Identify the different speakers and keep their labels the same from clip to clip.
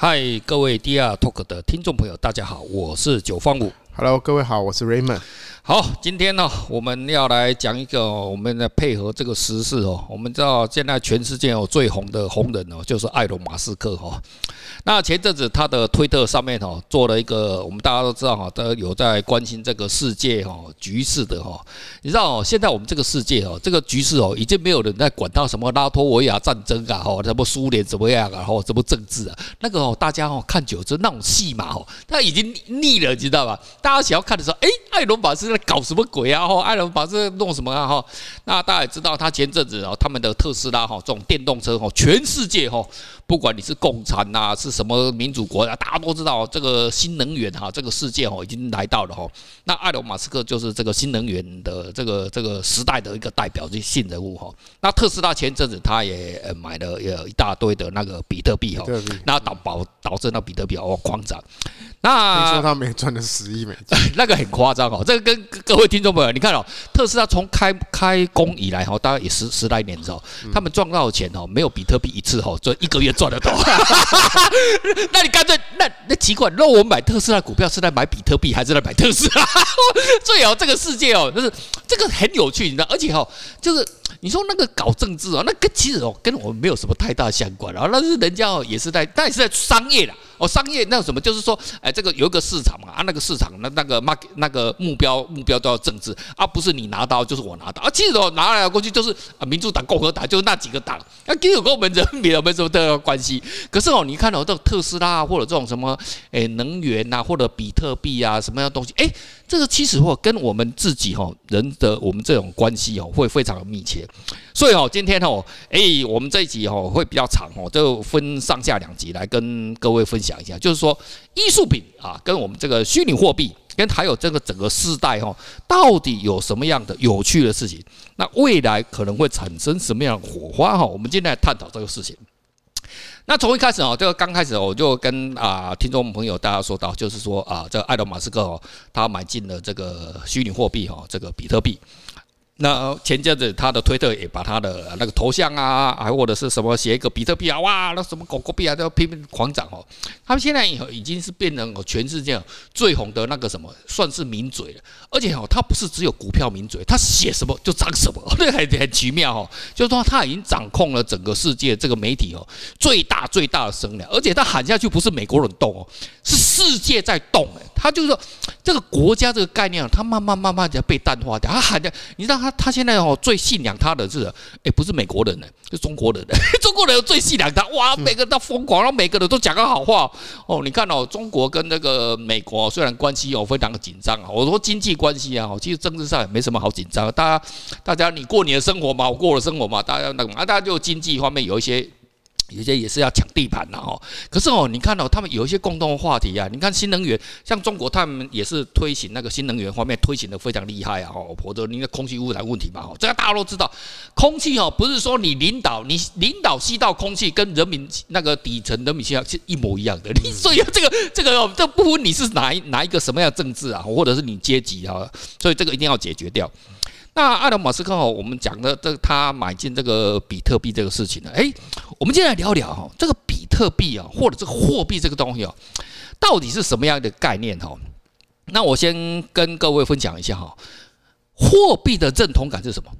Speaker 1: 嗨，各位 DR Talk 的听众朋友，大家好，我是九方五。
Speaker 2: Hello，各位好，我是 Raymond。
Speaker 1: 好，今天呢，我们要来讲一个，我们来配合这个时事哦。我们知道现在全世界有最红的红人哦，就是埃隆·马斯克哈。那前阵子他的推特上面哈做了一个，我们大家都知道哈，都有在关心这个世界哈局势的哈。你知道哦，现在我们这个世界哦，这个局势哦，已经没有人在管他什么拉脱维亚战争啊，哈，什么苏联怎么样啊，哈，什么政治啊，那个哦，大家哦看久了那种戏码哦，他已经腻了，知道吧？大家想要看的时候，哎，埃隆·马斯克搞什么鬼啊？哈，艾伦把这弄什么啊？哈，那大家也知道，他前阵子哦，他们的特斯拉哈，这种电动车哈，全世界哈，不管你是共产呐，是什么民主国家，大家都知道这个新能源哈，这个世界哦已经来到了哈。那埃隆·马斯克就是这个新能源的这个这个时代的一个代表性人物哈。那特斯拉前阵子他也呃买了有一大堆的那个比特币哈，那导保导致那比特币哦狂涨。那
Speaker 2: 听说他没赚了十亿美金，
Speaker 1: 那个很夸张哦。这个跟各位听众朋友，你看哦，特斯拉从开开工以来哈，大概也十十来年之后，他们赚到的钱哦，没有比特币一次哈，就一个月赚得多。那你干脆那那奇怪，那我买特斯拉股票是在买比特币，还是在买特斯拉？所以哦，这个世界哦，就是这个很有趣，你知道，而且哦，就是。你说那个搞政治哦，那跟其实哦跟我们没有什么太大相关啊，那是人家哦也是在，但也是在商业的哦，商业那什么就是说，哎，这个有一个市场嘛，啊那个市场那那个 market 那个目标目标都要政治，而不是你拿刀就是我拿刀啊，其实哦拿来过去就是啊民主党、共和党就是那几个党，那其实跟我们人民没什么太大关系。可是哦，你看到这个特斯拉或者这种什么哎能源呐，或者比特币啊什么样东西，哎。这个其实哦，跟我们自己哈人的我们这种关系哦，会非常的密切。所以哦，今天哦，哎，我们这一集哦会比较长哦，就分上下两集来跟各位分享一下，就是说艺术品啊，跟我们这个虚拟货币，跟还有这个整个世代哈，到底有什么样的有趣的事情？那未来可能会产生什么样的火花哈？我们今天来探讨这个事情。那从一开始哦，这个刚开始我就跟啊听众朋友大家说到，就是说啊，这个埃隆·马斯克哦，他买进了这个虚拟货币哈，这个比特币。那前阵子他的推特也把他的那个头像啊，还或者是什么写一个比特币啊，哇，那什么狗狗币啊，都拼命狂涨哦。他们现在已经是变成全世界最红的那个什么，算是名嘴了。而且哦，他不是只有股票名嘴，他写什么就涨什么，那很很奇妙哦。就是说他已经掌控了整个世界这个媒体哦，最大最大的声量。而且他喊下去不是美国人动哦，是世界在动哎。他就是说这个国家这个概念，他慢慢慢慢的被淡化掉。他喊的，你知道他。他他现在哦最信仰他的是，哎，不是美国人呢，是中国人。中国人最信仰他，哇，每个人都疯狂，然后每个人都讲个好话哦。你看哦，中国跟那个美国虽然关系哦非常的紧张啊，我说经济关系啊，其实政治上也没什么好紧张。大家大家你过你的生活嘛，我过我的生活嘛，大家那个啊，大家就经济方面有一些。有些也是要抢地盘的哈，可是哦，你看到他们有一些共同的话题啊。你看新能源，像中国他们也是推行那个新能源方面推行的非常厉害啊。哦，否则你的空气污染问题嘛，哦，这个大家都知道，空气哦不是说你领导你领导吸到空气跟人民那个底层人民吸到是一模一样的。你 所以这个这个哦，这不分你是哪一哪一个什么样的政治啊，或者是你阶级啊，所以这个一定要解决掉。那阿隆·马斯克哦，我们讲的这他买进这个比特币这个事情呢，诶，我们今天来聊聊哈，这个比特币啊，或者这个货币这个东西哦，到底是什么样的概念哈？那我先跟各位分享一下哈，货币的认同感是什么？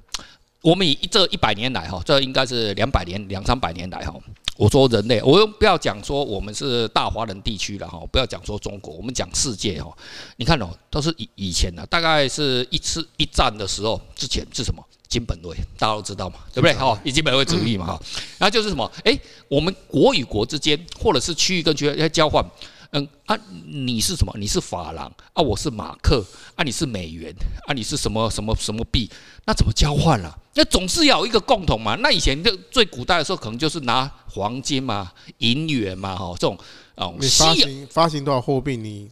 Speaker 1: 我们以这一百年来哈，这应该是两百年、两三百年来哈。我说人类，我又不要讲说我们是大华人地区了哈，不要讲说中国，我们讲世界哈。你看哦，都是以以前的，大概是一次一战的时候之前是什么？金本位，大家都知道嘛，对不对？哈，以金本位主义嘛哈。然后就是什么？哎，我们国与国之间，或者是区域跟区域要交换。嗯啊，你是什么？你是法郎啊，我是马克啊，你是美元啊，你是什么什么什么币？那怎么交换了？那总是要有一个共同嘛。那以前就最古代的时候，可能就是拿黄金嘛、银元嘛，哈，这种哦，
Speaker 2: 你发行发行多少货币你？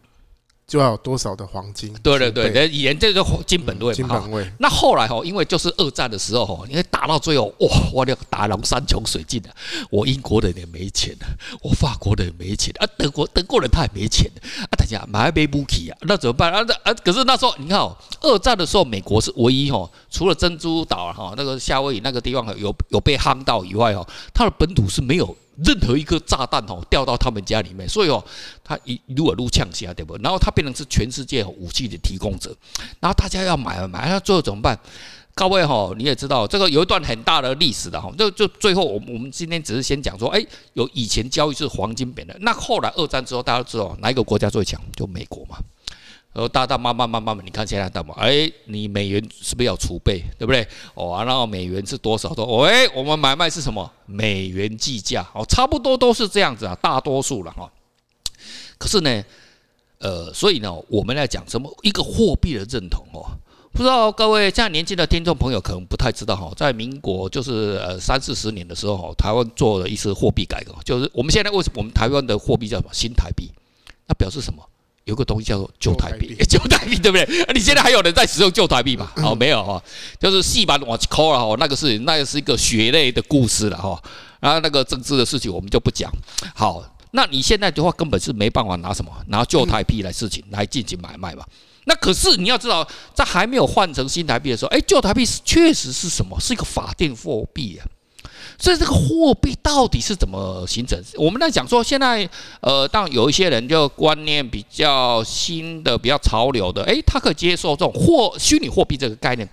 Speaker 2: 就要有多少的黄金？
Speaker 1: 对对对，以前这个金本位嘛。金本位。那后来哈，因为就是二战的时候哈，因为打到最后，哇，我那个打龙山穷水尽了。我英国人也没钱了，我法国人也没钱啊，德国德国人他也没钱啊，大家买杯不起啊，那怎么办啊？啊，可是那时候你看哦，二战的时候，美国是唯一哈，除了珍珠岛哈那个夏威夷那个地方有有被夯到以外哦，它的本土是没有。任何一颗炸弹哦掉到他们家里面，所以哦，他一一路一路呛下，对不？然后他变成是全世界武器的提供者，然后大家要买买，那最后怎么办？各位哈，你也知道这个有一段很大的历史的哈，就就最后我我们今天只是先讲说，哎，有以前交易是黄金贬的，那后来二战之后，大家都知道哪一个国家最强？就美国嘛。然后大大慢慢慢慢慢，你看现在大嘛？哎，你美元是不是要储备，对不对？哦，然后美元是多少说？哎，我们买卖是什么？美元计价哦，差不多都是这样子啊，大多数了哈。可是呢，呃，所以呢，我们来讲什么一个货币的认同哦。不知道各位现在年轻的听众朋友可能不太知道哈，在民国就是呃三四十年的时候，台湾做了一次货币改革，就是我们现在为什么我们台湾的货币叫什么新台币？那表示什么？有个东西叫做旧台币，旧台币 对不对？你现在还有人在使用旧台币吗？哦，没有哈，就是细版往抠了哈，那个是那个是一个血泪的故事了哈，然后那个政治的事情我们就不讲。好，那你现在的话根本是没办法拿什么拿旧台币来事情来进行买卖嘛。那可是你要知道，在还没有换成新台币的时候，哎，旧台币是确实是什么？是一个法定货币啊。所以这个货币到底是怎么形成？我们在讲说，现在呃，当有一些人就观念比较新的、比较潮流的，诶，他可以接受这种货虚拟货币这个概念。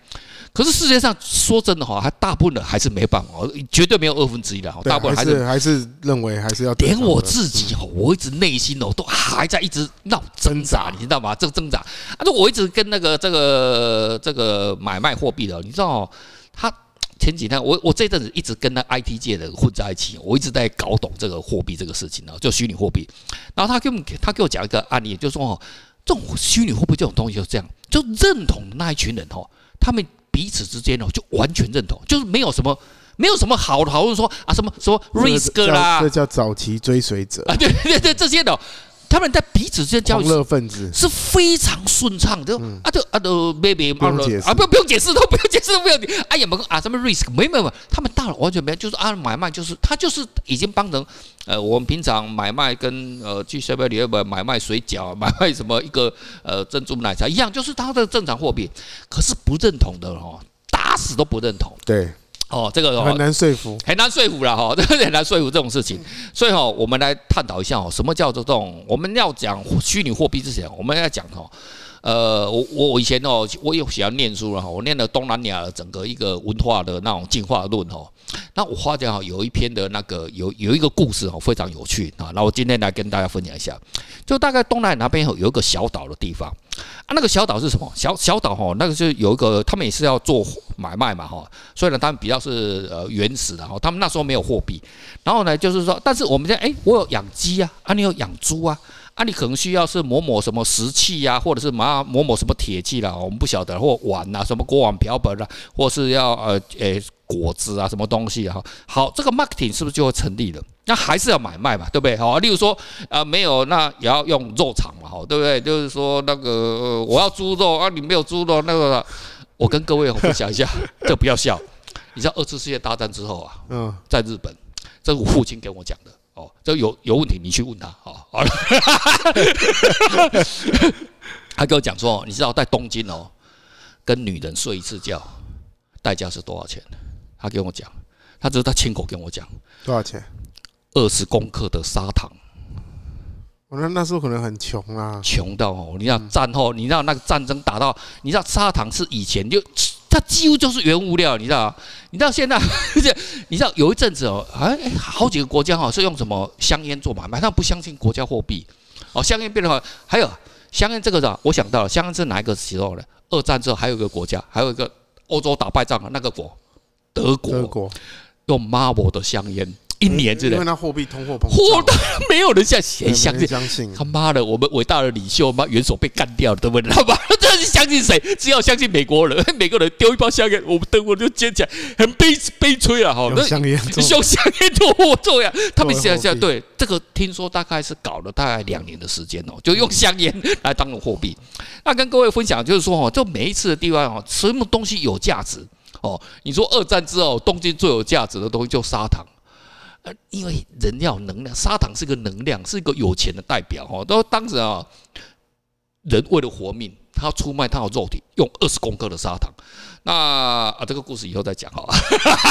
Speaker 1: 可是世界上说真的哈，还大部分人还是没办法，绝对没有二分之一的，大部分还是
Speaker 2: 还是认为还是要
Speaker 1: 连我自己哦，我一直内心哦都还在一直闹挣扎，你知道吗？这个挣扎，啊，我一直跟那个这个这个买卖货币的，你知道他前几天我我这阵子一直跟那 IT 界的混在一起，我一直在搞懂这个货币这个事情呢，就虚拟货币。然后他给我他给我讲一个案例，就是说哦，这种虚拟货币这种东西就是这样，就认同的那一群人哦，他们。彼此之间哦，就完全认同，就是没有什么，没有什么好讨论说啊，什么什么 risk 啦，
Speaker 2: 这叫早期追随者
Speaker 1: 啊，对对对，这些的。他们在彼此之间交流
Speaker 2: 分子
Speaker 1: 是非常顺畅的，啊，就啊，都 baby
Speaker 2: 不用解释
Speaker 1: 啊，不不用解释，都不用解释，都不用。哎呀，没啊，什么 risk 没没有，他们大了完全没有，就是啊，买卖就是他就是已经帮成呃，我们平常买卖跟呃去西北里边买卖水饺，买卖什么一个呃珍珠奶茶一样，就是他的正常货币。可是不认同的哦，打死都不认同。
Speaker 2: 对。
Speaker 1: 哦，这个
Speaker 2: 很难说服，
Speaker 1: 很难说服了哈，这个 很难说服这种事情。所以哈，我们来探讨一下哦，什么叫做这种？我们要讲虚拟货币之前，我们要讲哈，呃，我我以前哦，我有喜欢念书了哈，我念了东南亚整个一个文化的那种进化论哈。那我发现哈，有一篇的那个有有一个故事哈，非常有趣啊。那我今天来跟大家分享一下，就大概东南亚那边有一个小岛的地方。啊，那个小岛是什么？小小岛哈，那个是有一个，他们也是要做买卖嘛哈，所以呢，他们比较是呃原始的哈，他们那时候没有货币，然后呢，就是说，但是我们现在哎，我有养鸡啊，啊，你有养猪啊，啊，你可能需要是某某什么石器呀，或者是某某某什么铁器啦，我们不晓得，或碗呐，什么锅碗瓢盆啦，或是要呃诶。果子啊，什么东西啊？好，这个 marketing 是不是就会成立了？那还是要买卖嘛，对不对？好，例如说，啊，没有，那也要用肉场嘛，好，对不对？就是说，那个我要猪肉啊，你没有猪肉，那个我跟各位分享一下，这不要笑。你知道二次世界大战之后啊，嗯，在日本，这是我父亲跟我讲的哦，这有有问题你去问他，好，好了，他跟我讲说，你知道在东京哦，跟女人睡一次觉，代价是多少钱？他跟我讲，他只是他亲口跟我讲，
Speaker 2: 多少钱？
Speaker 1: 二十公克的砂糖。
Speaker 2: 我说那时候可能很穷啊，
Speaker 1: 穷到哦，你知道战后，你知道那个战争打到，你知道砂糖是以前就它几乎就是原物料，你知道？你知道现在，你知道有一阵子哦，哎，好几个国家哈是用什么香烟做买卖，他不相信国家货币。哦，香烟变的话，还有香烟这个的，我想到了香烟是哪一个时候呢？二战之后还有一个国家，还有一个欧洲打败仗的那个国。德国，德国。用 Marlboro 的香烟，一年之内，
Speaker 2: 因为它货币通货膨胀，
Speaker 1: 货没有人相信，相信他妈的，我们伟大的领袖妈元首被干掉了，对不对？他妈这是相信谁？只要相信美国人，美国人丢一包香烟，我们德国就捡起来，很悲悲催啊！哈，那
Speaker 2: 香烟，
Speaker 1: 用香烟做货做呀？他们想想，对这个，听说大概是搞了大概两年的时间哦，就用香烟来当做货币。那跟各位分享就是说，哈，就每一次的地方，哦，什么东西有价值？哦，你说二战之后东京最有价值的东西就砂糖，呃，因为人要能量，砂糖是个能量，是一个有钱的代表。哦，都当时啊，人为了活命，他要出卖他的肉体，用二十公克的砂糖。那啊，这个故事以后再讲好了。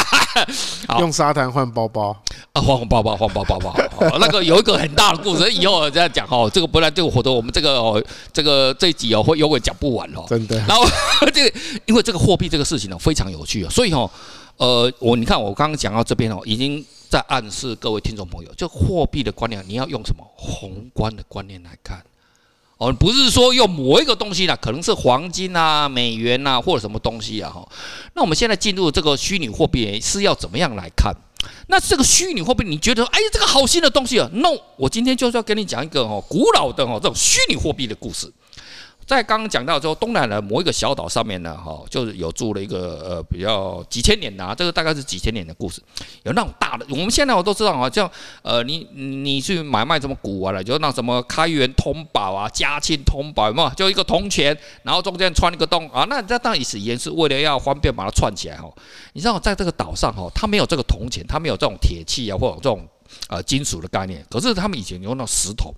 Speaker 2: 好，用砂糖换包包
Speaker 1: 啊，换换包包，换包包包。那个有一个很大的故事，以后再讲哈。这个不然就活得我们这个哦，这个这一集哦会永远讲不完哦。
Speaker 2: 真的。
Speaker 1: 然后 这个，因为这个货币这个事情呢非常有趣哦，所以哦，呃，我你看我刚刚讲到这边哦，已经在暗示各位听众朋友，就货币的观念，你要用什么宏观的观念来看。哦，不是说用某一个东西啦，可能是黄金啊、美元啊，或者什么东西啊，哈。那我们现在进入这个虚拟货币是要怎么样来看？那这个虚拟货币，你觉得，哎呀，这个好新的东西啊？No，我今天就是要跟你讲一个哦，古老的哦这种虚拟货币的故事。在刚刚讲到之后，东南的某一个小岛上面呢，哈，就是有住了一个呃比较几千年的啊，这个大概是几千年的故事，有那种大的，我们现在我都知道啊，像呃你你去买卖什么古玩了，就那什么开元通宝啊、嘉庆通宝嘛，就一个铜钱，然后中间穿一个洞啊，那这当然也是也是为了要方便把它串起来哈。你知道在这个岛上哈，它没有这个铜钱，它没有这种铁器啊或者这种呃金属的概念，可是他们以前用那石头。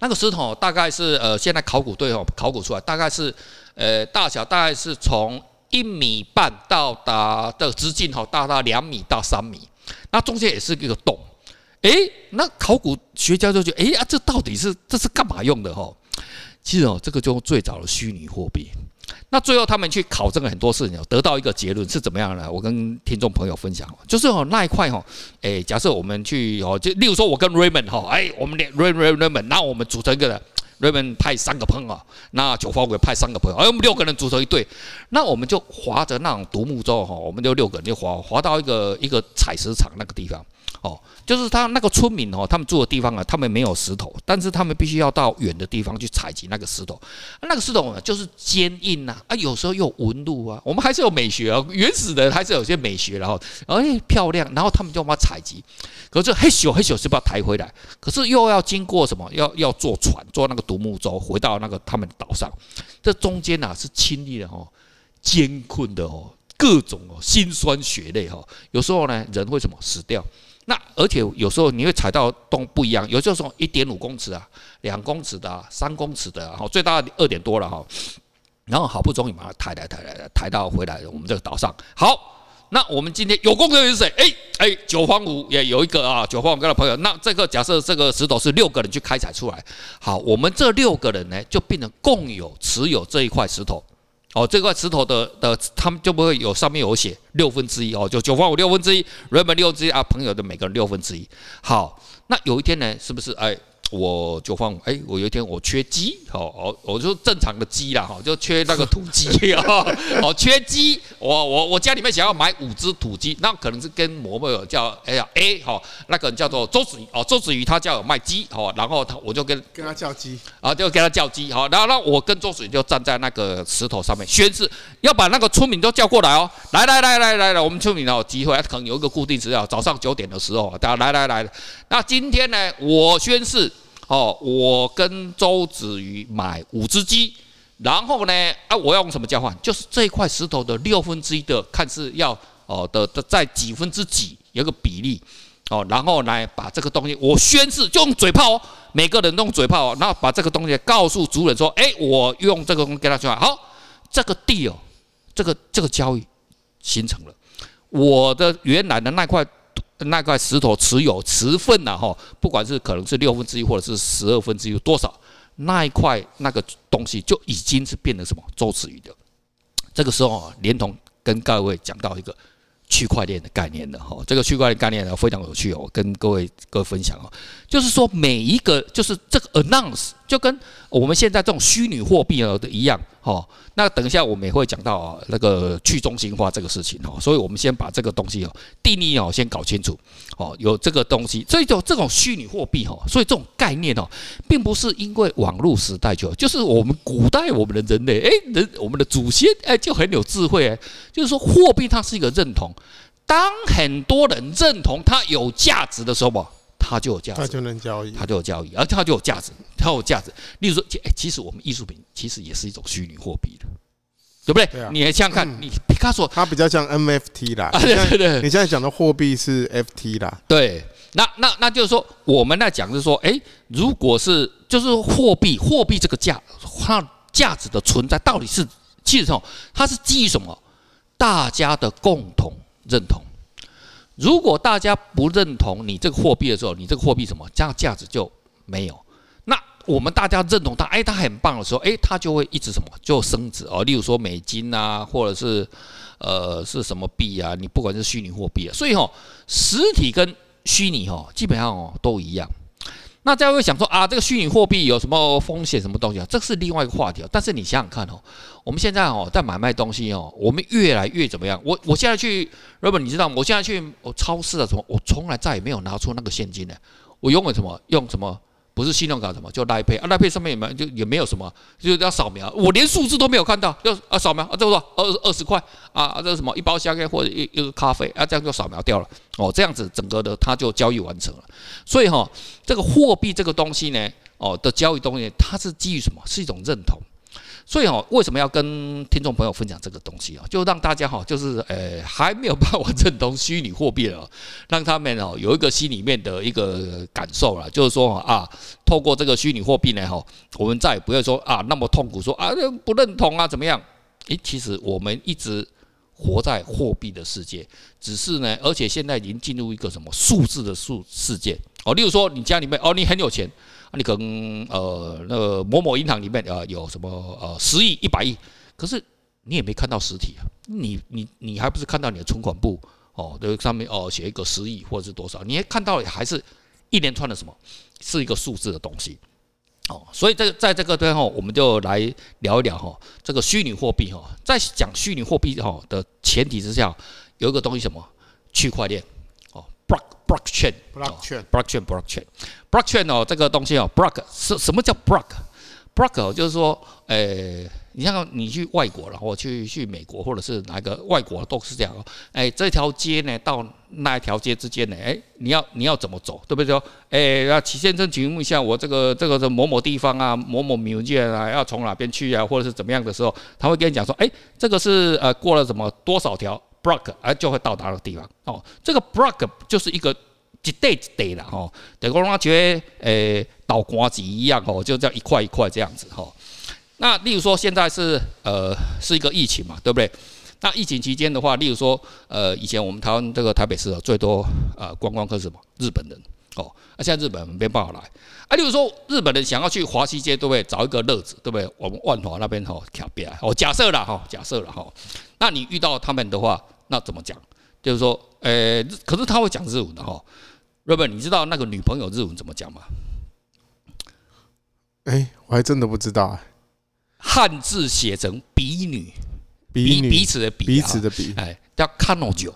Speaker 1: 那个石头大概是呃，现在考古队哦，考古出来大概是呃，大小大概是从一米半到达的直径哈，大概两米到三米，那中间也是一个洞。诶，那考古学家就觉得，诶啊，这到底是这是干嘛用的哈？其实哦，这个就最早的虚拟货币。那最后他们去考证了很多事情，得到一个结论是怎么样呢？我跟听众朋友分享，就是哦那一块哈，诶，假设我们去哦，就例如说我跟 Raymond 哈，哎，我们连 Raymond Raymond，那我们组成一个 Raymond 派三个朋友，那九方鬼派三个朋友，哎，我们六个人组成一队，那我们就划着那种独木舟哈，我们就六个人就划划到一个一个采石场那个地方。哦，就是他那个村民哦，他们住的地方啊，他们没有石头，但是他们必须要到远的地方去采集那个石头。那个石头呢，就是坚硬呐，啊，有时候又有纹路啊。我们还是有美学啊，原始的还是有些美学，然后哎漂亮，然后他们就把它采集。可是嘿咻嘿咻是把它抬回来，可是又要经过什么？要要坐船，坐那个独木舟回到那个他们岛上。这中间呐是经历了哦艰困的哦各种哦辛酸血泪哈。有时候呢，人会什么死掉？那而且有时候你会踩到洞不一样，有时候一点五公尺啊，两公尺的，三公尺的，哈，最大二点多了哈。然后好不容易把它抬来抬来抬到回来我们这个岛上。好，那我们今天有功的人是谁？哎哎，九方五也有一个啊，九方五个的朋友。那这个假设这个石头是六个人去开采出来，好，我们这六个人呢就变成共有持有这一块石头。哦，这块石头的的，他们就不会有上面有写六分之一哦，就九方五六分之一，人们六分之一啊，朋友的每个人六分之一。好，那有一天呢，是不是哎？我就放哎，我有一天我缺鸡，哦哦，我就正常的鸡啦，哈，就缺那个土鸡啊，哦，缺鸡，我我我家里面想要买五只土鸡，那可能是跟某某叫哎呀 A 哈，那个人叫做周子瑜哦，周子瑜他家有卖鸡，哦，然后他我就跟
Speaker 2: 跟他叫鸡，
Speaker 1: 啊，就跟他叫鸡，好，然后那我跟周子瑜就站在那个石头上面宣誓，要把那个村民都叫过来哦，来来来来来来，我们村民哦，机会可能有一个固定时间，早上九点的时候，大家来来来，那今天呢，我宣誓。哦，我跟周子瑜买五只鸡，然后呢，啊，我要用什么交换？就是这一块石头的六分之一的，看是要哦的的在几分之几有个比例哦，然后来把这个东西，我宣誓就用嘴炮哦，每个人都用嘴炮哦，然后把这个东西告诉主人说，哎，我用这个东西跟他交换，好，这个地哦，这个这个交易形成了，我的原来的那块。那块石头持有持份呐，哈，不管是可能是六分之一或者是十二分之一多少，那一块那个东西就已经是变成什么周子瑜的。这个时候啊，连同跟各位讲到一个区块链的概念的哈，这个区块链概念呢非常有趣哦，跟各位各位分享哦，就是说每一个就是这个 announce 就跟我们现在这种虚拟货币啊的一样。哦，那等一下我们也会讲到啊，那个去中心化这个事情哦，所以我们先把这个东西哦定义哦先搞清楚哦，有这个东西，所以就这种虚拟货币哦，所以这种概念哦，并不是因为网络时代就就是我们古代我们的人类诶，人我们的祖先诶就很有智慧诶，就是说货币它是一个认同，当很多人认同它有价值的时候嘛。它就有价值，它
Speaker 2: 就能交易，
Speaker 1: 它就有交易，而它就有价值，它有价值。例如说，哎，其实我们艺术品其实也是一种虚拟货币的，对不对？对啊、你想想看，嗯、你皮卡索，
Speaker 2: 它比较像 NFT 啦。
Speaker 1: 啊、对对对，
Speaker 2: 你现在讲的货币是 FT 啦。
Speaker 1: 对，那那那就是说，我们来讲是说，哎，如果是就是货币，货币这个价，它。价值的存在到底是其实哦，它是基于什么？大家的共同认同。如果大家不认同你这个货币的时候，你这个货币什么这样价值就没有。那我们大家认同它，哎，它很棒的时候，哎，它就会一直什么就升值哦。例如说美金啊，或者是呃是什么币啊，你不管是虚拟货币啊，所以哦，实体跟虚拟哦，基本上哦都一样。那大家会想说啊，这个虚拟货币有什么风险？什么东西啊？这是另外一个话题。但是你想想看哦，我们现在哦在买卖东西哦，我们越来越怎么样？我我现在去日本你知道吗？我现在去我超市啊什么，我从来再也没有拿出那个现金的，我用了什么？用什么？不是信用卡什么，就赖配啊赖配上面也没有就也没有什么，就是要扫描，我连数字都没有看到，要啊扫描啊，这个二二十块啊，这个什么一包香烟或者一一个咖啡啊，这样就扫描掉了哦，这样子整个的它就交易完成了。所以哈，这个货币这个东西呢，哦的交易东西，它是基于什么？是一种认同。所以哈，为什么要跟听众朋友分享这个东西啊？就让大家哈，就是呃 还没有办法认同虚拟货币了，让他们哦有一个心里面的一个感受了，就是说啊，透过这个虚拟货币呢哈，我们再也不会说啊那么痛苦，说啊不认同啊怎么样？诶，其实我们一直活在货币的世界，只是呢，而且现在已经进入一个什么数字的数世界哦。例如说你家里面哦，你很有钱。啊，你可能呃，那个某某银行里面呃有什么呃十亿、一百亿，可是你也没看到实体啊，你你你还不是看到你的存款簿哦，这上面哦写一个十亿或者是多少，你还看到还是一连串的什么，是一个数字的东西哦，所以这个在这个最后，我们就来聊一聊哈，这个虚拟货币哈，在讲虚拟货币哈的前提之下，有一个东西什么区块链哦，block。Blockchain，blockchain，blockchain，blockchain 哦，这个东西哦，block 是什么叫 block？block 就是说，诶，你像你去外国然后去去美国或者是哪个外国都是这样哦，诶，这条街呢到那一条街之间呢，诶，你要你要怎么走，对不对？说，诶，那齐先生，请问一下，我这个这个是某某地方啊，某某 museum 啊，要从哪边去啊，或者是怎么样的时候，他会跟你讲说，诶，这个是呃过了什么多少条？block 而就会到达的地方哦，这个 block 就是一个一块一块的哦，等于说觉得诶倒瓜子一样哦，就这样一块一块这样子哈。那例如说现在是呃是一个疫情嘛，对不对？那疫情期间的话，例如说呃以前我们台湾这个台北市最多呃观光客是什么？日本人哦，那现在日本没办法来啊。例如说日本人想要去华西街，对不对？找一个乐子，对不对？我们万华那边哈靠边哦，假设了哈，假设了哈。那你遇到他们的话，那怎么讲？就是说，呃、欸，可是他会讲日文的哈。Robert，你知道那个女朋友日文怎么讲吗？
Speaker 2: 哎、欸，我还真的不知道哎。
Speaker 1: 汉字写成比女，
Speaker 2: 比女
Speaker 1: 彼此的比，
Speaker 2: 彼此的比，
Speaker 1: 哎，叫 Kanojo。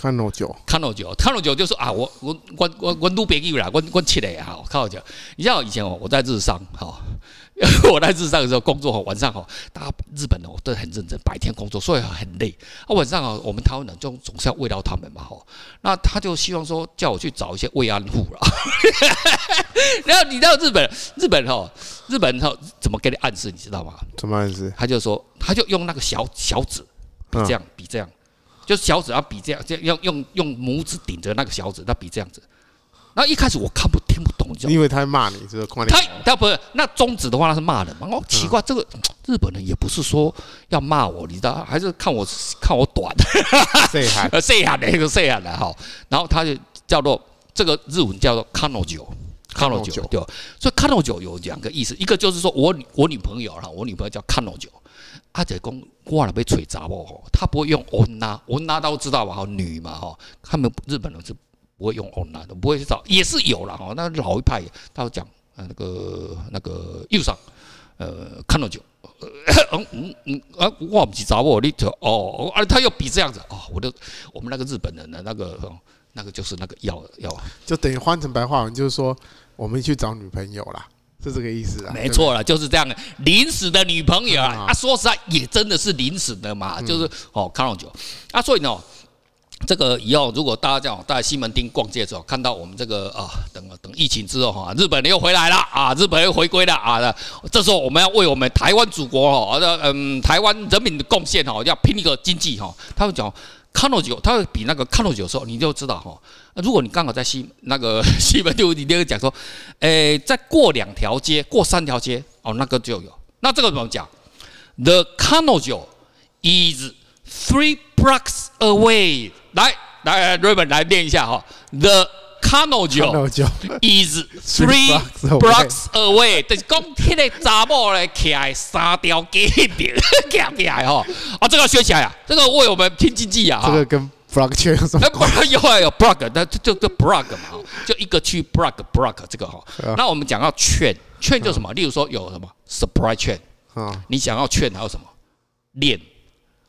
Speaker 2: Kanojo。
Speaker 1: Kanojo。Kanojo 就说啊，我我我我我都别记啦，我我起来啊，Kanojo。你像以前哦，我在日商哈。我在日商的时候工作，晚上哈，大家日本哦都很认真，白天工作，所以很累。啊，晚上啊，我们台湾人就总是要慰劳他们嘛，哈。那他就希望说叫我去找一些慰安妇了。然后你知道日本，日本哈，日本哈怎么给你暗示，你知道吗？
Speaker 2: 怎么暗示？
Speaker 1: 他就说，他就用那个小小指比这样，比这样，就是小指要比这样，这样用用用拇指顶着那个小指，那比这样子。然后一开始我看不听不懂，你
Speaker 2: 因为他骂你，这个快
Speaker 1: 他他不是那中指的话，那是骂人嘛？哦，奇怪，这个日本人也不是说要骂我，你知道，还是看我看我短，
Speaker 2: 谁喊
Speaker 1: 呃谁喊的那个谁喊的哈？然后他就叫做这个日文叫做 Kanojo，Kanojo 对，所以 Kanojo 有两个意思，一个就是说我我女朋友哈，我女朋友叫 Kanojo，阿姐讲我那边吹杂哦，他不会用 onna，onna 都知道吧？哈，女嘛哈，他们日本人是。不会用 onna 的，不会去找，也是有了哈。那老一派，他会讲呃那个那个右上，呃看到就，嗯嗯嗯啊，我不知道我你哦，啊他又比这样子哦，我的我们那个日本人的那个那个就是那个要要，
Speaker 2: 就等于换成白话文就是说，我们去找女朋友啦，是这个意思啊？
Speaker 1: 没错了，就是这样的临时的女朋友啊，啊说实在也真的是临时的嘛，就是哦看到就啊，所以呢。这个以后，如果大家这样在西门町逛街的时候，看到我们这个啊，等等疫情之后哈，日本人又回来了啊，日本人又回归了啊，这时候我们要为我们台湾祖国哈，嗯，台湾人民的贡献哈，要拼一个经济哈。他会讲看到酒，它会比那个看到酒的时候，你就知道哈。如果你刚好在西那个 西门就，你那个讲说，诶，再过两条街，过三条街哦，那个就有。那这个怎么讲？The Canojo is three blocks away。来来，Raymond 来念一下哈。The Kanojo is three blocks away。就是讲，迄个查某咧，徛三条街边，徛起来吼。啊，这个学起来啊，这个为我们拼经济啊。
Speaker 2: 这个跟 block 圈有什么关系？
Speaker 1: 有啊有 block，那就就 block 嘛，就一个区 block block 这个哈。那我们讲到券，券就什么？例如说有什么 supply 券。啊，你想要券还有什么链？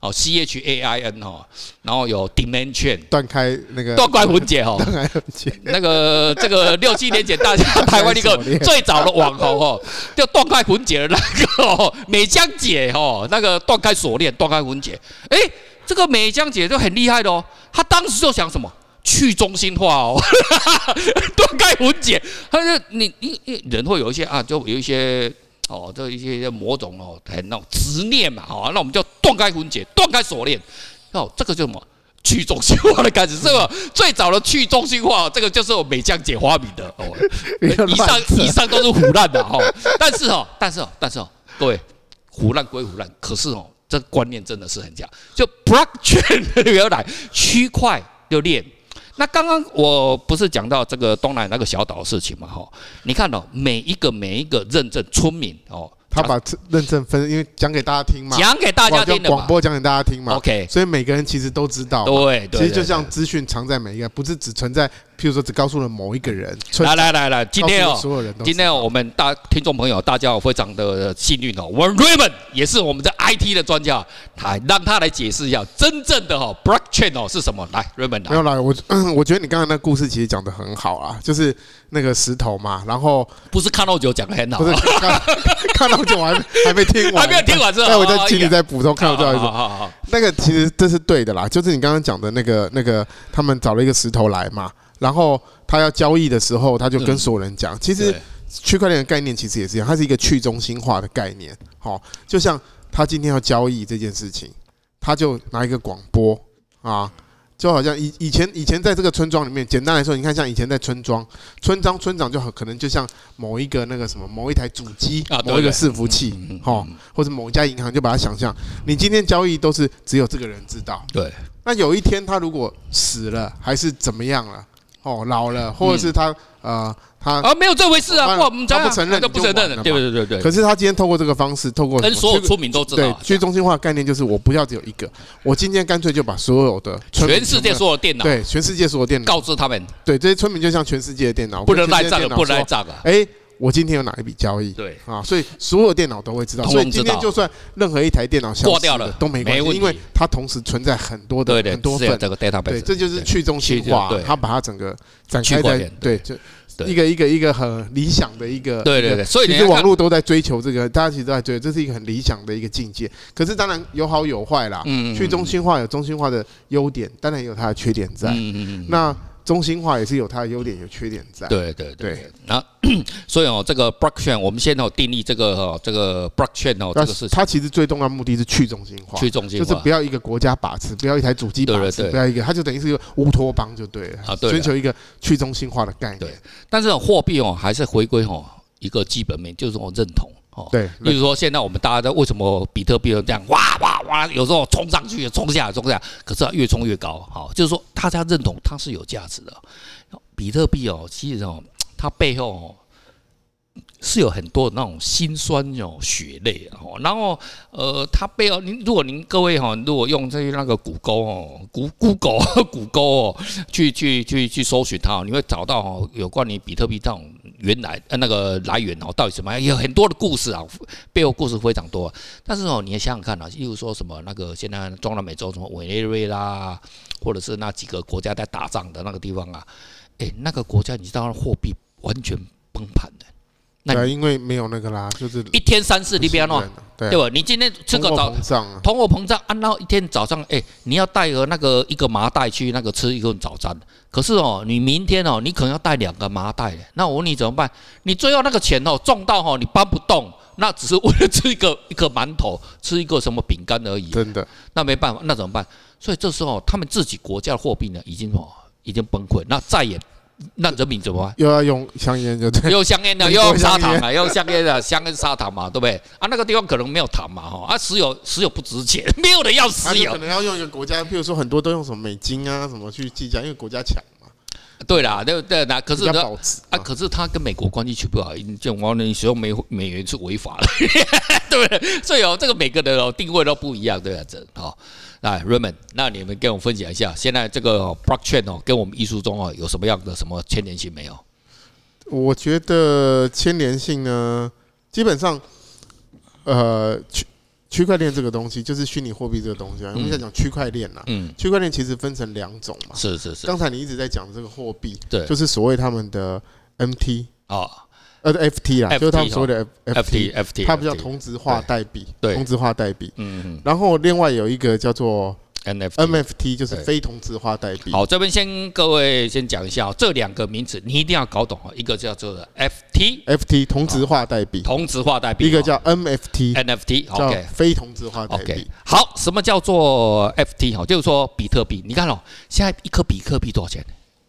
Speaker 1: 哦，C H A I N 哦，然后有 dimension，
Speaker 2: 断开那个
Speaker 1: 断开魂结哦，断开魂结。那个这个六七年前大家 台湾一个最早的网红哦，就断开魂结的那个哦，美江姐哦，那个断开锁链，断开魂结。哎，这个美江姐就很厉害的哦，她当时就想什么去中心化哦，断开魂结。她就你你你人会有一些啊，就有一些。哦，这一些魔种哦，很那种执念嘛，好、哦，那我们就断开魂结，断开锁链，哦，这个叫什么？去中心化的开始，这个 最早的去中心化，这个就是我美江姐发明的哦。以上以上都是胡乱的哈、哦，但是哦，但是哦，但是哦，各位胡乱归胡乱，可是哦，这观念真的是很假，就 blockchain 原来区块就链。那刚刚我不是讲到这个东南那个小岛的事情嘛？哈，你看哦，每一个每一个认证村民哦，
Speaker 2: 他把认证分，因为讲给大家听嘛，
Speaker 1: 讲给大家听的
Speaker 2: 广播讲给大家听嘛。
Speaker 1: OK，
Speaker 2: 所以每个人其实都知道。
Speaker 1: 对，
Speaker 2: 其实就像资讯藏在每一个，不是只存在。譬如说，只告诉了某一个人。
Speaker 1: 来来来来，今天哦，所有人都今天我们大听众朋友，大家非常的幸运哦。我们 Raymond 也是我们的 IT 的专家，他让他来解释一下真正的哈 Blockchain 哦是什么。来，Raymond，
Speaker 2: 没有来，我 我觉得你刚才那故事其实讲的很好啊，就是那个石头嘛，然后
Speaker 1: 不是看到酒讲的很好，
Speaker 2: 不是看 看到酒我还还没听完，
Speaker 1: 还没有听完是吧？
Speaker 2: 那我再请你再补充，看到最后一个。好好好，那个其实这是对的啦，就是你刚刚讲的那个那个，他们找了一个石头来嘛。然后他要交易的时候，他就跟所有人讲，其实区块链的概念其实也是一样，它是一个去中心化的概念。好，就像他今天要交易这件事情，他就拿一个广播啊，就好像以以前以前在这个村庄里面，简单来说，你看像以前在村庄，村长村长就很可能就像某一个那个什么某一台主机，某一个伺服器，哈，或者某一家银行，就把它想象，你今天交易都是只有这个人知道。
Speaker 1: 对。
Speaker 2: 那有一天他如果死了，还是怎么样了？哦，老了，或者是他，呃，他
Speaker 1: 啊，没有这回事啊，
Speaker 2: 他不承认，
Speaker 1: 都不承认的，对对对对。
Speaker 2: 可是他今天透过这个方式，透过
Speaker 1: 跟所有村民都知道，
Speaker 2: 对，去中心化的概念就是我不要只有一个，我今天干脆就把所有的
Speaker 1: 全世界所有电脑，
Speaker 2: 对，全世界所有电脑。
Speaker 1: 告知他们，
Speaker 2: 对，这些村民就像全世界的电脑，
Speaker 1: 不能赖账，不能赖账啊，
Speaker 2: 哎。我今天有哪一笔交易？对啊，所以所有电脑都会知道。所以今天就算任何一台电脑挂掉了都没关系，因为它同时存在很多的很多份这个 database。对，这就是去中心化，它把它整个展开在对，就一个一个一个很理想的一个。对对对，所以其实网络都在追求这个，大家其实都在追，这是一个很理想的一个境界。可是当然有好有坏啦。嗯。去中心化有中心化的优点，当然也有它的缺点在。嗯嗯嗯。那。中心化也是有它的优点，有缺点在。对对对。
Speaker 1: 那 所以哦，这个 blockchain 我们现在有定义这个哦，这个 blockchain 哦，这个事情
Speaker 2: 它其实最重要的目的是去中心化，
Speaker 1: 去中心化
Speaker 2: 就是不要一个国家把持，不要一台主机把持，不要一个，它就等于是一个乌托邦就对了。啊，对。追求一个去中心化的概念。对。但是货币哦，还是回归哦一个基本面，就是我认同。哦，对，例如说现在我们大家在为什么比特币这样哇哇哇，有时候冲上去，冲下来，冲下来，可是越冲越高，好，就是说大家认同它是有价值的。比特币哦，其实哦，它背后哦是有很多那种辛酸那种血泪哦，然后呃，它背后您如果您各位哈，如果用这些那个谷歌哦，谷 Google 谷歌哦，去去去去搜寻它，你会找到哦有关于比特币这种。原来呃那个来源哦，到底什么？有很多的故事啊，背后故事非常多。但是哦，你要想想看啊，例如说什么那个现在中南美洲什么委内瑞拉，或者是那几个国家在打仗的那个地方啊，诶，那个国家你知道货币完全崩盘的。那对，因为没有那个啦，就是
Speaker 1: 一天三次，你不要弄，对吧？你今天吃个早，通货膨胀，按照一天早上，哎，你要带个那个一个麻袋去那个吃一顿早餐，可是哦，你明天哦，你可能要带两个麻袋，那我问你怎么办？你最后那个钱哦，重到哦，你搬不动，那只是为了吃一个 一个馒头，吃一个什么饼干而已，
Speaker 2: 真的，
Speaker 1: 那没办法，那怎么办？所以这时候他们自己国家的货币呢，已经哦，已经崩溃，那再也。那人民怎么办？
Speaker 2: 又要用香烟，就对，
Speaker 1: 用香烟的，又用砂糖啊，用香烟的，香跟砂糖嘛，对不对？啊，那个地方可能没有糖嘛，哈，啊，石油，石油不值钱，没有人要石油，
Speaker 2: 可能要用一个国家，譬如说很多都用什么美金啊，什么去计价，因为国家强嘛。
Speaker 1: 对啦，对对，那可是啊，可是他跟美国关系处不好，就往你使用美美元是违法的，对不对？所以哦，这个每个人哦定位都不一样，对啊，这好。来，Raymond，那你们跟我分享一下，现在这个 Blockchain 哦，跟我们艺术中哦有什么样的什么牵连性没有？
Speaker 2: 我觉得牵连性呢，基本上，呃，区区块链这个东西就是虚拟货币这个东西啊。我们在讲区块链呐，嗯，区块链其实分成两种嘛。
Speaker 1: 是是是。
Speaker 2: 刚才你一直在讲这个货币，
Speaker 1: 对，
Speaker 2: 就是所谓他们的 MT
Speaker 1: 啊。
Speaker 2: 呃，FT 啊，就是他们说的
Speaker 1: FT，FT，
Speaker 2: 它不叫同质化代币，对，同质化代币。嗯嗯。然后另外有一个叫做 NFT，NFT 就是非同质化代币。
Speaker 1: 好，这边先各位先讲一下哦，这两个名词你一定要搞懂哦。一个叫做 FT，FT
Speaker 2: 同质化代币，
Speaker 1: 同质化代币。
Speaker 2: 一个叫 NFT，NFT
Speaker 1: 叫
Speaker 2: 非同质化代币。
Speaker 1: 好，什么叫做 FT？哈，就是说比特币。你看哦，现在一颗比特币多少钱？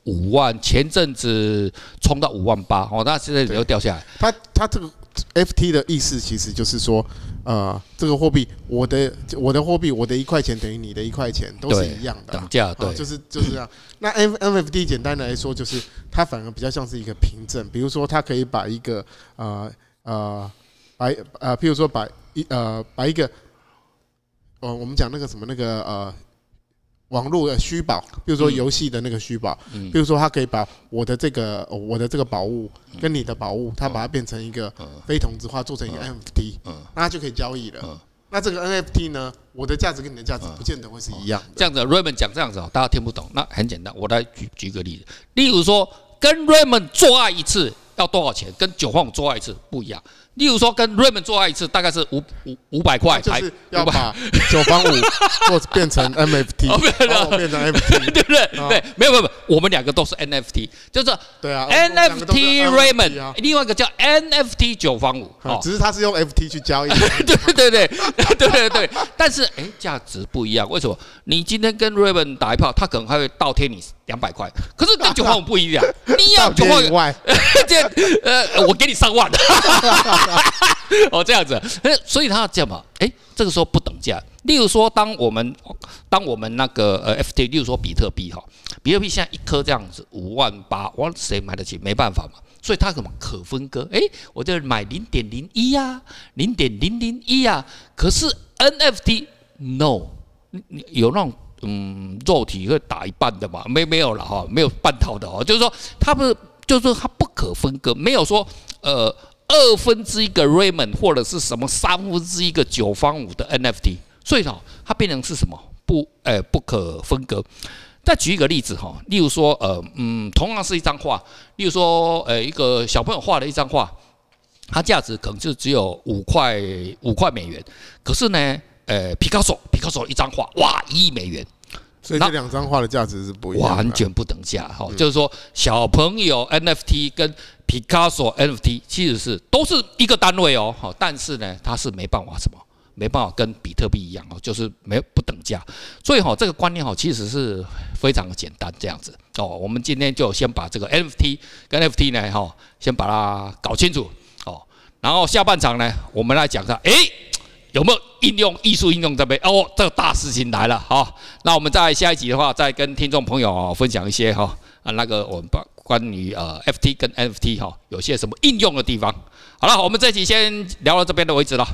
Speaker 1: 五万，前阵子冲到五万八，哦，那现在又掉下来。
Speaker 2: 它它这个 FT 的意思其实就是说，呃，这个货币，我的我的货币，我的一块钱等于你的一块钱，都是一样的，
Speaker 1: 等价，对，
Speaker 2: 就是就是这样。那 N NFT 简单的来说，就是它反而比较像是一个凭证，比如说它可以把一个呃呃把呃，譬如说把一呃把一个，呃，我们讲那个什么那个呃。网络的虚宝，比如说游戏的那个虚宝，嗯，比如说他可以把我的这个我的这个宝物跟你的宝物，他把它变成一个非同质化，做成一个 NFT，那他就可以交易了。那这个 NFT 呢，我的价值跟你的价值不见得会是一样。
Speaker 1: 这样子，Raymond 讲这样子哦，大家听不懂。那很简单，我来举举个例子，例如说跟 Raymond 做爱一次要多少钱？跟九方做爱一次不一样。例如说，跟 Raymond 做爱一次大概是五五五百块，
Speaker 2: 就是要把九方五 做变成 NFT，然后变成 NFT，
Speaker 1: 对不对？对，没有没有没有，我们两个都是 NFT，就是对啊，NFT Raymond，另外一个叫 NFT 九方五，
Speaker 2: 只是他是用 FT 去交易，
Speaker 1: 对对对对对对，但是哎，价值不一样，为什么？你今天跟 Raymond 打一炮，他可能还会倒贴你两百块，可是跟九万五不一样，你要九万五，这呃，我给你三万。哦，这样子，所以他要这样嘛？哎，这个时候不等价。例如说，当我们当我们那个呃 FT，例如说比特币哈，比特币现在一颗这样子五万八，我谁买得起？没办法嘛。所以它什么可分割？哎，我就买零点零一呀，零点零零一呀。可是 NFT no，你有那种嗯肉体会打一半的嘛？没没有了哈，没有半套的哦。就是说它不是，就是说它不可分割，没有说呃。二分之一个 Raymond 或者是什么三分之一个九方五的 NFT，所以呢，它变成是什么不呃不可分割。再举一个例子哈，例如说呃嗯，同样是一张画，例如说呃一个小朋友画的一张画，它价值可能就只有五块五块美元，可是呢呃皮卡索皮卡索一张画哇一亿美元，
Speaker 2: 所以这两张画的价值是不一样，
Speaker 1: 完全不等价哈，就是说小朋友 NFT 跟 Picasso NFT 其实是都是一个单位哦，好，但是呢，它是没办法什么，没办法跟比特币一样哦，就是没不等价。所以哈，这个观念哈，其实是非常的简单这样子哦。我们今天就先把这个 NFT 跟 NFT 呢，哈，先把它搞清楚哦。然后下半场呢，我们来讲一下，诶，有没有应用艺术应用这边？哦，这个大事情来了，好，那我们在下一集的话，再跟听众朋友分享一些哈啊那个我们把。关于呃 FT 跟 NFT 哈，有些什么应用的地方？好了，我们这集先聊到这边的为止了。